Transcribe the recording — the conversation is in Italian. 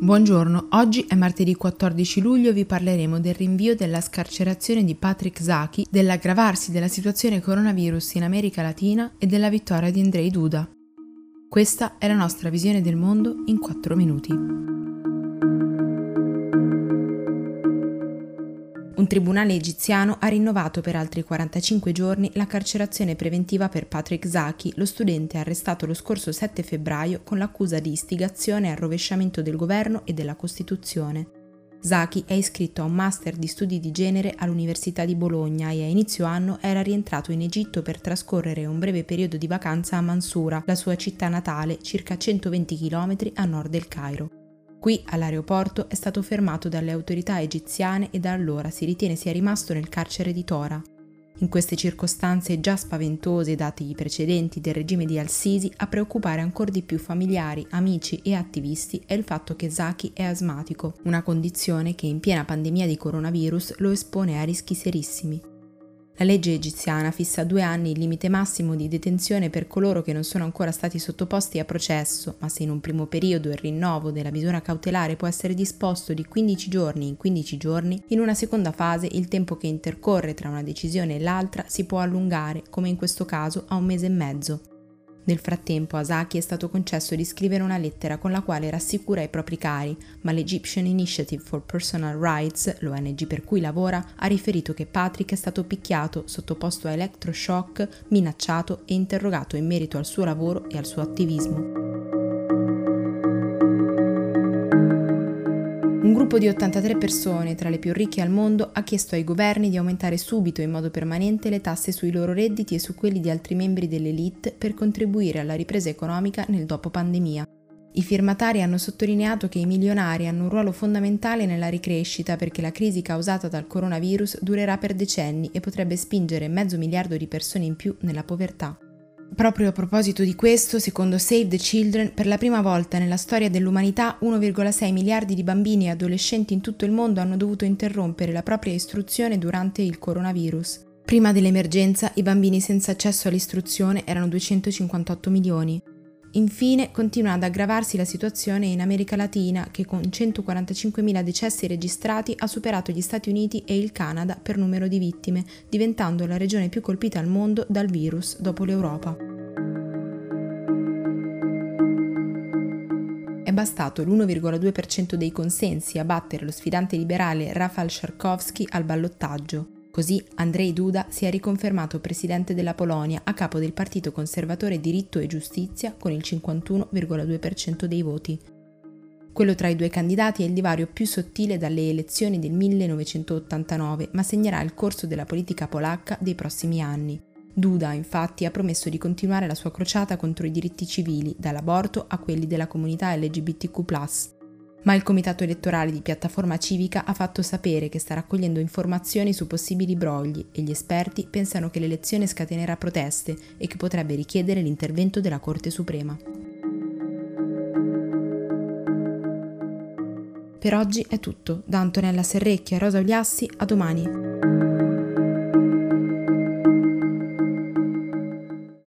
Buongiorno, oggi è martedì 14 luglio vi parleremo del rinvio della scarcerazione di Patrick Zaki, dell'aggravarsi della situazione coronavirus in America Latina e della vittoria di Andrei Duda. Questa è la nostra visione del mondo in 4 minuti. Un tribunale egiziano ha rinnovato per altri 45 giorni la carcerazione preventiva per Patrick Zaki, lo studente arrestato lo scorso 7 febbraio con l'accusa di istigazione al rovesciamento del governo e della Costituzione. Zaki è iscritto a un master di studi di genere all'Università di Bologna e a inizio anno era rientrato in Egitto per trascorrere un breve periodo di vacanza a Mansura, la sua città natale, circa 120 km a nord del Cairo. Qui, all'aeroporto, è stato fermato dalle autorità egiziane e da allora si ritiene sia rimasto nel carcere di Tora. In queste circostanze già spaventose dati i precedenti del regime di Al-Sisi, a preoccupare ancora di più familiari, amici e attivisti è il fatto che Zaki è asmatico, una condizione che in piena pandemia di coronavirus lo espone a rischi serissimi. La legge egiziana fissa due anni il limite massimo di detenzione per coloro che non sono ancora stati sottoposti a processo, ma se in un primo periodo il rinnovo della misura cautelare può essere disposto di 15 giorni in 15 giorni, in una seconda fase il tempo che intercorre tra una decisione e l'altra si può allungare, come in questo caso, a un mese e mezzo. Nel frattempo a Saki è stato concesso di scrivere una lettera con la quale rassicura i propri cari, ma l'Egyptian Initiative for Personal Rights, l'ONG per cui lavora, ha riferito che Patrick è stato picchiato, sottoposto a electroshock, minacciato e interrogato in merito al suo lavoro e al suo attivismo. Un gruppo di 83 persone, tra le più ricche al mondo, ha chiesto ai governi di aumentare subito in modo permanente le tasse sui loro redditi e su quelli di altri membri dell'elite per contribuire alla ripresa economica nel dopo pandemia. I firmatari hanno sottolineato che i milionari hanno un ruolo fondamentale nella ricrescita perché la crisi causata dal coronavirus durerà per decenni e potrebbe spingere mezzo miliardo di persone in più nella povertà. Proprio a proposito di questo, secondo Save the Children, per la prima volta nella storia dell'umanità 1,6 miliardi di bambini e adolescenti in tutto il mondo hanno dovuto interrompere la propria istruzione durante il coronavirus. Prima dell'emergenza i bambini senza accesso all'istruzione erano 258 milioni. Infine continua ad aggravarsi la situazione in America Latina che con 145.000 decessi registrati ha superato gli Stati Uniti e il Canada per numero di vittime, diventando la regione più colpita al mondo dal virus dopo l'Europa. È bastato l'1,2% dei consensi a battere lo sfidante liberale Rafal Sharkovsky al ballottaggio. Così Andrzej Duda si è riconfermato presidente della Polonia a capo del partito conservatore Diritto e Giustizia con il 51,2% dei voti. Quello tra i due candidati è il divario più sottile dalle elezioni del 1989, ma segnerà il corso della politica polacca dei prossimi anni. Duda, infatti, ha promesso di continuare la sua crociata contro i diritti civili, dall'aborto a quelli della comunità LGBTQ ma il comitato elettorale di piattaforma civica ha fatto sapere che sta raccogliendo informazioni su possibili brogli e gli esperti pensano che l'elezione scatenerà proteste e che potrebbe richiedere l'intervento della Corte Suprema. Per oggi è tutto. Da Antonella Serrecchia e Rosa Uliassi, a domani.